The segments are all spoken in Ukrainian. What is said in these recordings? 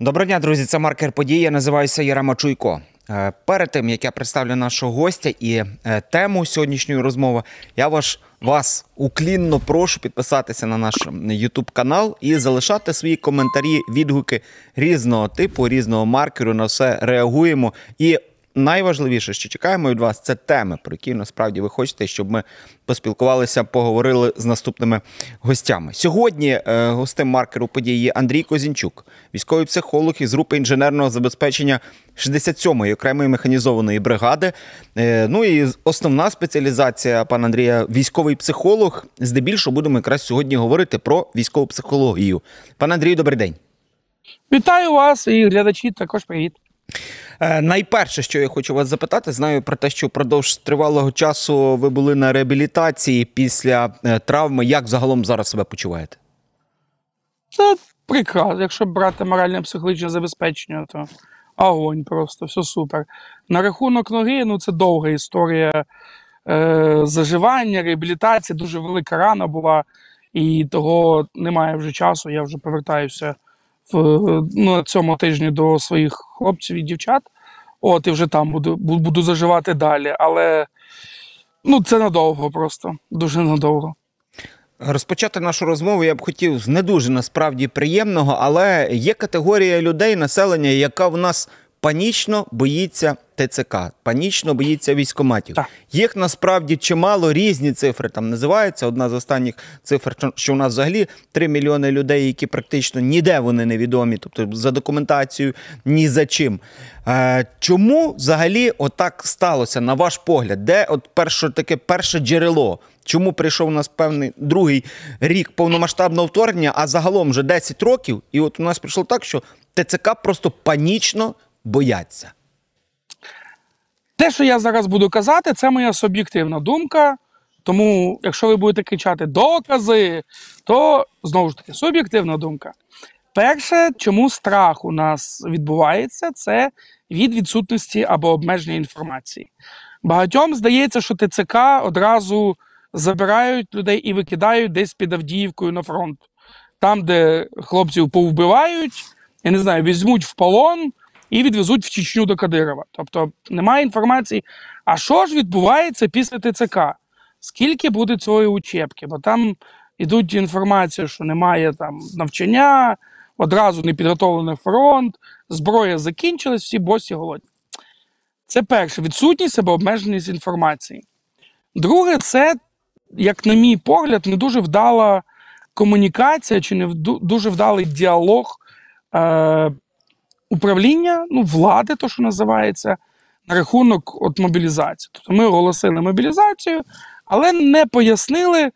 Доброго дня, друзі. Це маркер події. Я називаюся Ярема Чуйко. Е, Перед тим як я представлю нашого гостя і е, тему сьогоднішньої розмови, я ваш вас уклінно прошу підписатися на наш YouTube канал і залишати свої коментарі, відгуки різного типу, різного маркеру. На все реагуємо. І найважливіше, що чекаємо від вас, це теми, про які насправді ви хочете, щоб ми поспілкувалися, поговорили з наступними гостями. Сьогодні е, гостем маркеру події є Андрій Козінчук, військовий психолог із групи інженерного забезпечення 67-ї окремої механізованої бригади. Е, ну і основна спеціалізація пана Андрія військовий психолог. Здебільшого будемо якраз сьогодні говорити про військову психологію. Пане Андрію, добрий день. Вітаю вас і глядачі також привіт. Е, Найперше, що я хочу вас запитати, знаю про те, що впродовж тривалого часу ви були на реабілітації після е, травми. Як загалом зараз себе почуваєте? Це прекрасно. Якщо брати моральне психологічне забезпечення, то огонь просто, все супер. На рахунок ноги, ну це довга історія е, заживання, реабілітації, дуже велика рана була, і того немає вже часу. Я вже повертаюся в, ну, на цьому тижні до своїх хлопців і дівчат. От, і вже там буду, буду заживати далі. Але ну, це надовго просто, дуже надовго. Розпочати нашу розмову я б хотів з не дуже насправді приємного, але є категорія людей, населення, яка в нас панічно боїться ТЦК, панічно боїться військоматів. Так. Їх насправді чимало різні цифри там називаються. Одна з останніх цифр, що- у нас взагалі 3 мільйони людей, які практично ніде вони невідомі, тобто за документацією, ні за чим. Е, чому взагалі отак сталося, на ваш погляд? Де от перше таке перше джерело? Чому прийшов у нас певний другий рік повномасштабного вторгнення, а загалом вже 10 років, і от у нас прийшло так, що ТЦК просто панічно бояться. Те, що я зараз буду казати, це моя суб'єктивна думка. Тому, якщо ви будете кричати докази, то знову ж таки суб'єктивна думка. Перше, чому страх у нас відбувається, це від відсутності або обмеження інформації. Багатьом здається, що ТЦК одразу забирають людей і викидають десь під Авдіївкою на фронт. Там, де хлопців повбивають, я не знаю, візьмуть в полон і відвезуть в Чечню до Кадирова. Тобто немає інформації, а що ж відбувається після ТЦК? Скільки буде цієї учебки? Бо там ідуть інформація, що немає там навчання, одразу не підготовлений фронт, зброя закінчилась, всі босі голодні. Це перше відсутність або обмеженість інформації. Друге, це, як на мій погляд, не дуже вдала комунікація чи не дуже вдалий діалог е, управління, ну, влади, то що називається, на рахунок от мобілізації. Тобто ми оголосили мобілізацію, але не пояснили,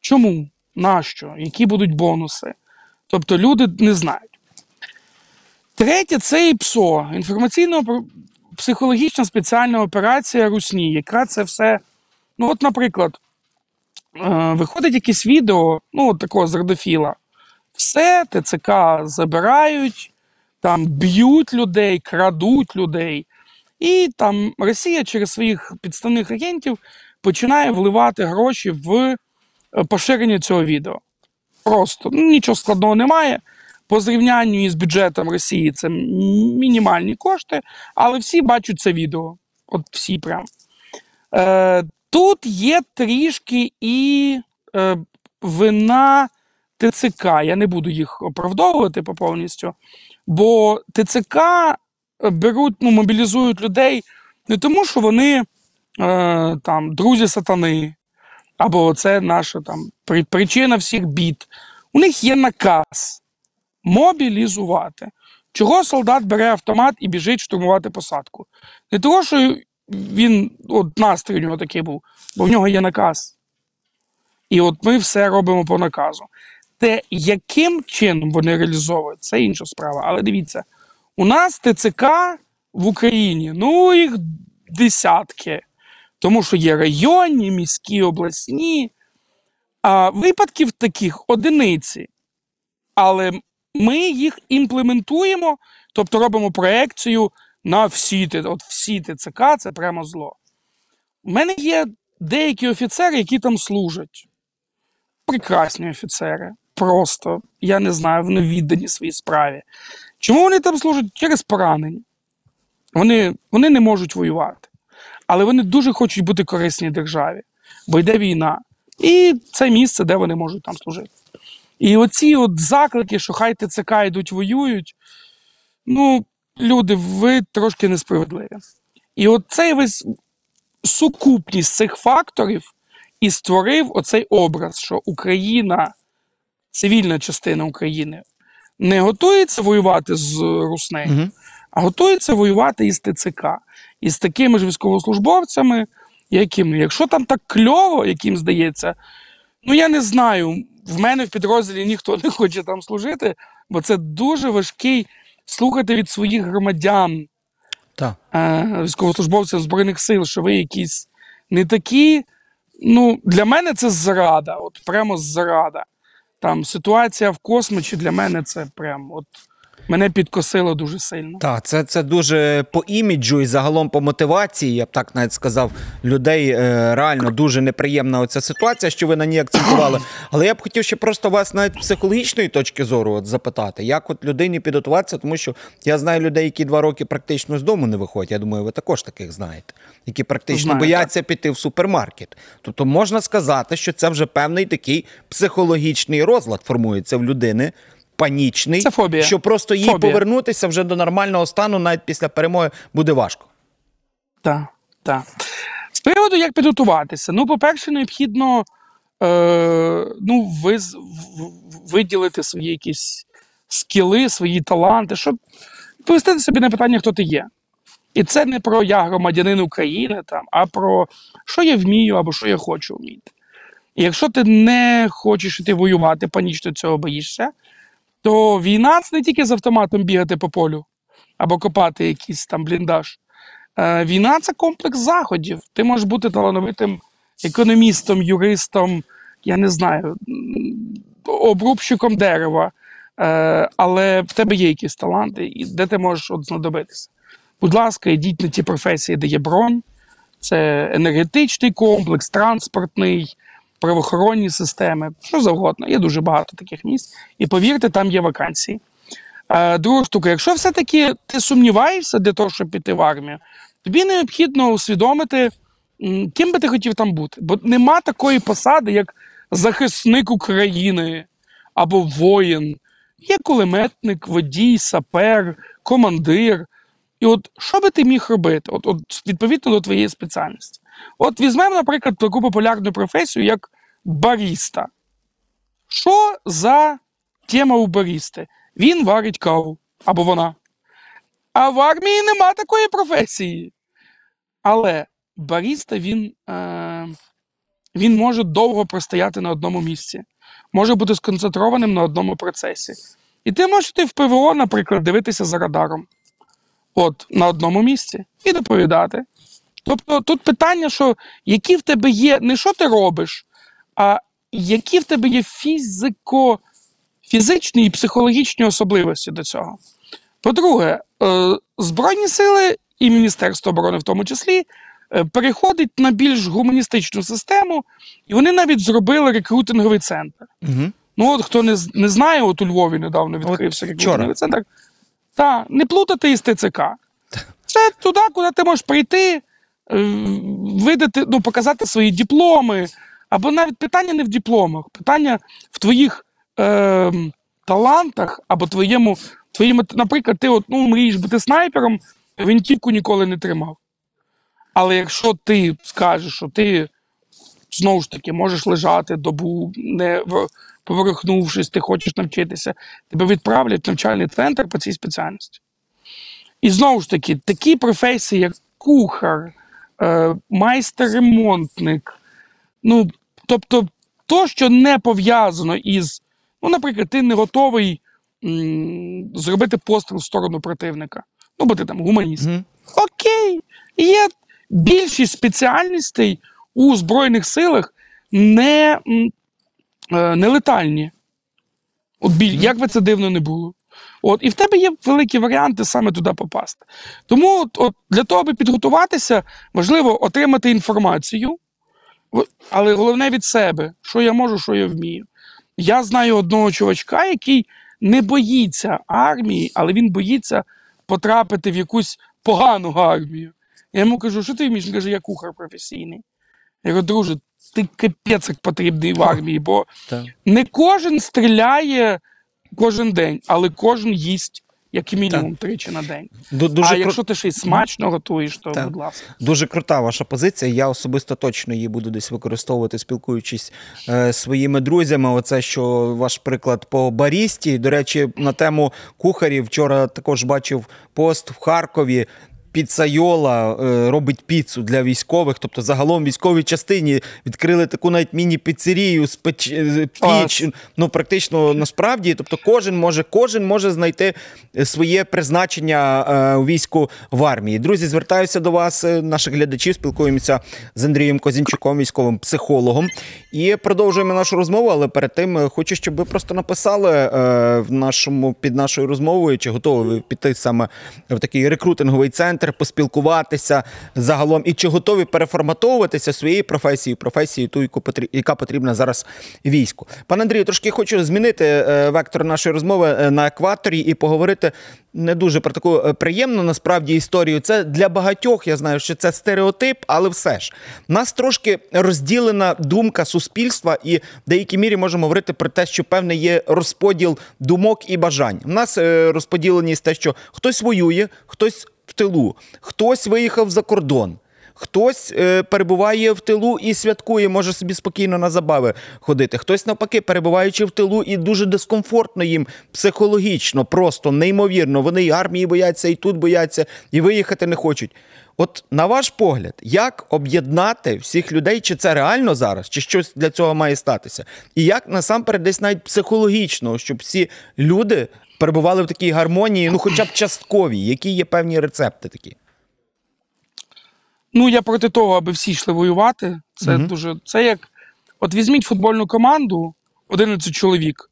чому, нащо, які будуть бонуси. Тобто люди не знають. Третє це ІПСО, інформаційно-психологічна спеціальна операція Русні, яка це все. Ну, от, наприклад, е, виходить якесь відео, ну, от такого з Радофіла. Все, ТЦК забирають, там б'ють людей, крадуть людей. І там Росія через своїх підставних агентів починає вливати гроші в е, поширення цього відео. Просто ну, нічого складного немає. По зрівнянню із бюджетом Росії це мінімальні кошти, але всі бачать це відео. От всі прям. Е, тут є трішки і е, вина ТЦК. Я не буду їх оправдовувати по повністю, бо ТЦК беруть, ну, мобілізують людей не тому, що вони е, там друзі сатани, або це наша там причина всіх бід. У них є наказ мобілізувати. Чого солдат бере автомат і біжить штурмувати посадку? Не того, що він от настрій у нього такий був, бо в нього є наказ. І от ми все робимо по наказу. Те, яким чином вони реалізовують, це інша справа. Але дивіться, у нас ТЦК в Україні, ну їх десятки. Тому що є районні, міські, обласні. А випадків таких одиниці. Але ми їх імплементуємо, тобто робимо проекцію на всі, от всі ТЦК, це прямо зло. У мене є деякі офіцери, які там служать. Прекрасні офіцери. Просто, я не знаю, вони віддані своїй справі. Чому вони там служать? Через поранення. Вони, вони не можуть воювати. Але вони дуже хочуть бути корисні державі, бо йде війна. І це місце, де вони можуть там служити. І оці от заклики, що хай ТЦК йдуть воюють, ну, люди, ви трошки несправедливі. І от цей весь сукупність цих факторів і створив оцей образ, що Україна, цивільна частина України, не готується воювати з Руснею, Мгм. а готується воювати із ТЦК, із такими ж військовослужбовцями, якими. Якщо там так кльово, яким здається, ну я не знаю. В мене в підрозділі ніхто не хоче там служити, бо це дуже важкий слухати від своїх громадян, Так. е, військовослужбовців Збройних сил, що ви якісь не такі. Ну, для мене це зрада, от прямо зрада. Там ситуація в космосі для мене це прям от мене підкосило дуже сильно. Так, це, це дуже по іміджу і загалом по мотивації, я б так навіть сказав, людей е, реально дуже неприємна оця ситуація, що ви на ній акцентували. Але я б хотів ще просто вас навіть психологічної точки зору от запитати, як от людині підготуватися, тому що я знаю людей, які два роки практично з дому не виходять. Я думаю, ви також таких знаєте, які практично Знаю, бояться піти в супермаркет. Тобто можна сказати, що це вже певний такий психологічний розлад формується в людини. Панічний, Це фобія. що просто їй Фобія. повернутися вже до нормального стану навіть після перемоги буде важко. Так, так. З приводу, як підготуватися. Ну, по-перше, необхідно е, ну, виз, в- в- виділити свої якісь скіли, свої таланти, щоб відповісти собі на питання, хто ти є. І це не про я громадянин України, там, а про що я вмію або що я хочу вміти. І якщо ти не хочеш іти воювати, панічно цього боїшся, то війна це не тільки з автоматом бігати по полю або копати якийсь там бліндаж. Е, Війна це комплекс заходів. Ти можеш бути талановитим економістом, юристом, я не знаю, обрубщиком дерева, Е, але в тебе є якісь таланти, де ти можеш от знадобитися. Будь ласка, йдіть на ті професії, де є бронь. Це енергетичний комплекс, транспортний, правоохоронні системи, що завгодно. Є дуже багато таких місць. І повірте, там є вакансії. Е, Друга штука, якщо все-таки ти сумніваєшся для того, щоб піти в армію, тобі необхідно усвідомити, ким би ти хотів там бути. Бо нема такої посади, як захисник України або воїн. Є кулеметник, водій, сапер, командир. І от що би ти міг робити? От, от відповідно до твоєї спеціальності. От візьмемо, наприклад, таку популярну професію, як баріста. Що за тема у барісти? Він варить каву або вона. А в армії нема такої професії. Але баріста він, е, він може довго простояти на одному місці, може бути сконцентрованим на одному процесі. І ти можеш йти в ПВО, наприклад, дивитися за радаром. От на одному місці і доповідати. Тобто тут питання, що які в тебе є, не що ти робиш, а які в тебе є фізико, фізичні і психологічні особливості до цього. По-друге, е, Збройні сили і Міністерство оборони в тому числі е, переходить на більш гуманістичну систему, і вони навіть зробили рекрутинговий центр. Угу. Ну, от хто не, не знає, от у Львові недавно відкрився От рекрутинговий вчора. центр. Так, не плутати із ТЦК. Це туди, куди ти можеш прийти, видати, ну, показати свої дипломи. Або навіть питання не в дипломах, питання в твоїх е, талантах, або твоєму, твоєму, наприклад, ти от, ну, мрієш бути снайпером, гвинтівку ніколи не тримав. Але якщо ти скажеш, що ти знову ж таки можеш лежати добу, не поворухнувшись, ти хочеш навчитися, тебе відправлять в навчальний центр по цій спеціальності. І знову ж таки, такі професії, як кухар, майстер-ремонтник, ну, тобто, то, що не пов'язано із, ну, наприклад, ти не готовий м, зробити постріл в сторону противника. Ну, бо ти там гуманіст. Угу. Окей, є більшість спеціальностей у Збройних силах не, м, е, не летальні. От біль, як би це дивно не було. От, і в тебе є великі варіанти саме туди попасти. Тому от, для того, аби підготуватися, важливо отримати інформацію, але головне від себе, що я можу, що я вмію. Я знаю одного чувачка, який не боїться армії, але він боїться потрапити в якусь погану армію. Я йому кажу, що ти вмієш? Він каже, я кухар професійний. Я кажу, друже, ти капець як потрібний в армії, бо не кожен стріляє кожен день, але кожен їсть як мінімум тричі на день. Ду- Дуже а кру- якщо ти ще й смачно готуєш, то Так. будь ласка. Дуже крута ваша позиція. Я особисто точно її буду десь використовувати, спілкуючись е, своїми друзями. Оце що ваш приклад по барісті. До речі, на тему кухарів вчора також бачив пост в Харкові. Піцайола е, робить піцу для військових, тобто загалом військовій частині відкрили таку навіть міні-піцерію з печ... е, піч. Ну практично насправді, тобто кожен може, кожен може знайти е, своє призначення у війську в армії. Друзі, звертаюся до вас, наших глядачів. Спілкуємося з Андрієм Козінчуком, військовим психологом, і продовжуємо нашу розмову. Але перед тим хочу, щоб ви просто написали в нашому під нашою розмовою, чи готові ви піти саме в такий рекрутинговий центр, поспілкуватися загалом, і чи готові переформатовуватися своєю професією, професією ту, яку яка потрібна зараз війську. Пане Андрію, трошки хочу змінити е, вектор нашої розмови е, на екваторі і поговорити не дуже про таку е, приємну насправді історію. Це для багатьох, я знаю, що це стереотип, але все ж нас трошки розділена думка суспільства, і в деякій мірі можемо говорити про те, що певний є розподіл думок і бажань. У нас е, розподіленість те, що хтось воює, хтось в тилу, хтось виїхав за кордон. Хтось е, перебуває в тилу і святкує, може собі спокійно на забави ходити. Хтось, навпаки, перебуваючи в тилу, і дуже дискомфортно їм психологічно, просто неймовірно. Вони і армії бояться, і тут бояться, і виїхати не хочуть. От на ваш погляд, як об'єднати всіх людей, чи це реально зараз, чи щось для цього має статися? І як насамперед десь навіть психологічно, щоб всі люди перебували в такій гармонії, ну хоча б частковій, які є певні рецепти такі? Ну, я проти того, аби всі йшли воювати. Це Мгм. дуже. Це як. От візьміть футбольну команду 11 чоловік,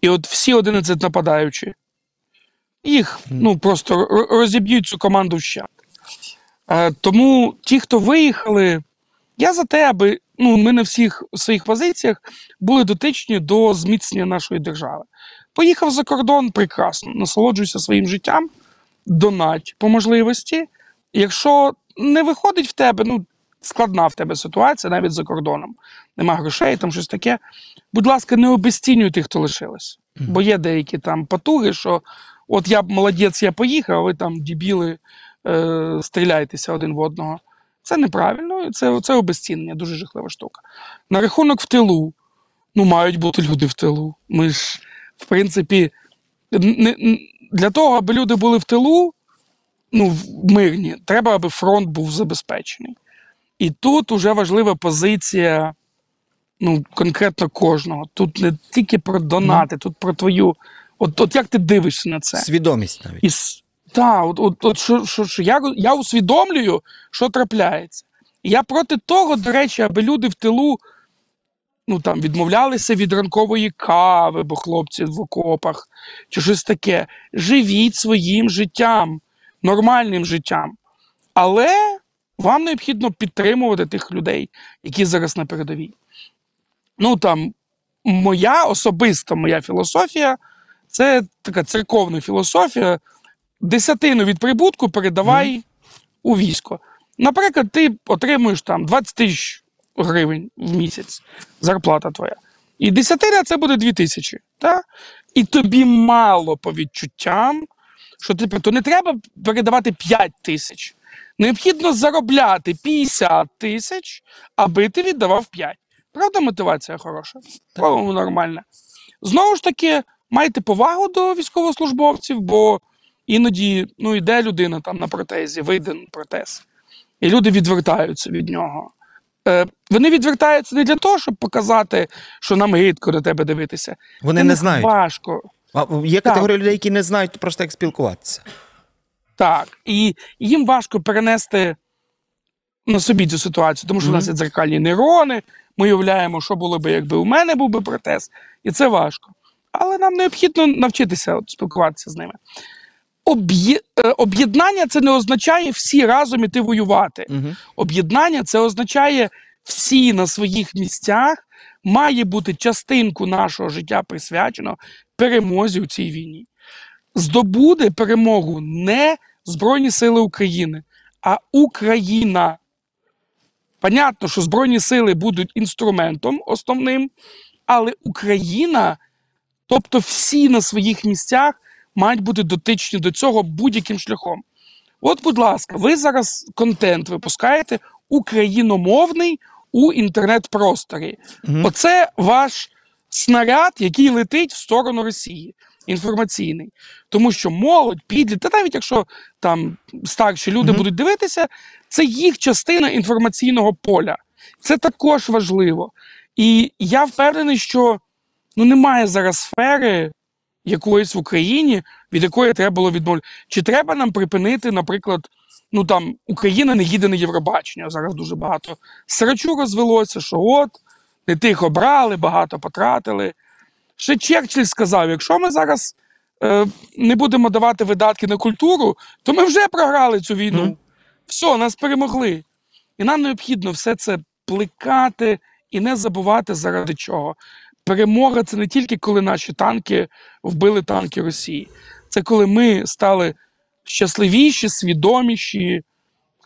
і от всі 11 нападаючі. Їх ну, просто розіб'ють цю команду вщент. Е, тому ті, хто виїхали, я за те, аби ну, ми на всіх своїх позиціях були дотичні до зміцнення нашої держави. Поїхав за кордон, прекрасно, насолоджуйся своїм життям, донать по можливості. Якщо не виходить в тебе, ну складна в тебе ситуація, навіть за кордоном, нема грошей, там щось таке. Будь ласка, не обезцінюй тих, хто лишились. Бо є деякі там потуги, що от я молодець, я поїхав, а ви там дібіли, е, стріляєтеся один в одного. Це неправильно, це, це обезцінення, дуже жахлива штука. На рахунок в тилу. Ну, мають бути люди в тилу. Ми ж, в принципі, не, для того, аби люди були в тилу, ну, в- мирні, треба, аби фронт був забезпечений. І тут уже важлива позиція ну, конкретно кожного. Тут не тільки про донати, тут про твою. От, от як ти дивишся на це? Свідомість навіть. І та, от, от, от що, що, що я, я усвідомлюю, що трапляється. І Я проти того, до речі, аби люди в тилу ну, там, відмовлялися від ранкової кави, бо хлопці в окопах, чи щось таке. Живіть своїм життям, нормальним життям. Але вам необхідно підтримувати тих людей, які зараз на передовій. Ну там, моя особиста моя філософія це така церковна філософія. Десятину від прибутку передавай у військо. Наприклад, ти отримуєш там 20 тисяч гривень в місяць, зарплата твоя. І десятина це буде 2 тисячі. І тобі мало по відчуттям, що ти, то не треба передавати 5 тисяч. Необхідно заробляти 50 тисяч, аби ти віддавав 5. Правда, мотивація хороша? По-моєму, нормальна. Знову ж таки, майте повагу до військовослужбовців, бо іноді ну, йде людина там на протезі, вийде на протез, і люди відвертаються від нього. Е, вони відвертаються не для того, щоб показати, що нам гидко до тебе дивитися. Вони Це не знають. Важко. А є категорія людей, які не знають просто як спілкуватися. Так. І їм важко перенести на собі цю ситуацію, тому що в нас є дзеркальні нейрони. Ми уявляємо, що було б, якби у мене був би протез, і це важко. Але нам необхідно навчитися от, спілкуватися з ними. Е, Об'єднання це не означає всі разом іти воювати. Угу. Об'єднання це означає всі на своїх місцях має бути частинку нашого життя присвячено перемозі у цій війні. Здобуде перемогу не Збройні Сили України, а Україна. Понятно, що Збройні сили будуть інструментом основним, але Україна, тобто всі на своїх місцях, мають бути дотичні до цього будь-яким шляхом. От, будь ласка, ви зараз контент випускаєте україномовний у інтернет-просторі. Мгм. Оце ваш снаряд, який летить в сторону Росії, інформаційний. Тому що молодь, підлі, та навіть якщо там старші люди Мгм. будуть дивитися, це їх частина інформаційного поля. Це також важливо. І я впевнений, що ну, немає зараз сфери якоїсь в Україні, від якої треба було відмовити. Чи треба нам припинити, наприклад, ну там Україна не їде на Євробачення. Зараз дуже багато срачу розвелося, що от не тих обрали, багато потратили. Ще Черчилль сказав: якщо ми зараз е, не будемо давати видатки на культуру, то ми вже програли цю війну. Мгм. Все, нас перемогли. І нам необхідно все це плекати і не забувати заради чого. Перемога це не тільки коли наші танки вбили танки Росії. Це коли ми стали щасливіші, свідоміші,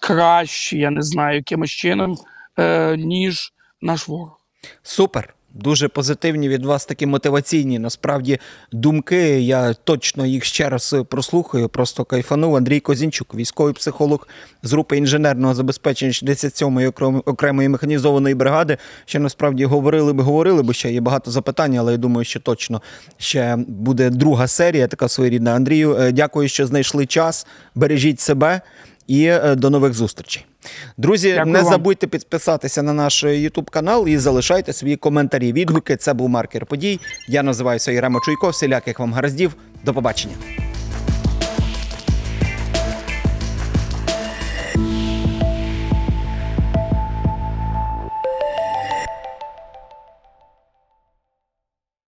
кращі, я не знаю, якимось чином, е, ніж наш ворог. Супер. Дуже позитивні від вас такі мотиваційні насправді думки. Я точно їх ще раз е, прослухаю. Просто кайфанув. Андрій Козінчук, військовий психолог з групи інженерного забезпечення 67-ї окремої механізованої бригади. Ще насправді говорили би, говорили би ще є багато запитань, але я думаю, що точно ще буде друга серія, така своєрідна. Андрію, е, дякую, що знайшли час. Бережіть себе і е, до нових зустрічей. Друзі, Дякую не вам. забудьте підписатися на наш YouTube канал і залишайте свої коментарі. Відгуки. Це був маркер подій. Я називаюся Єрема Чуйко. Всіляких вам гараздів. До побачення.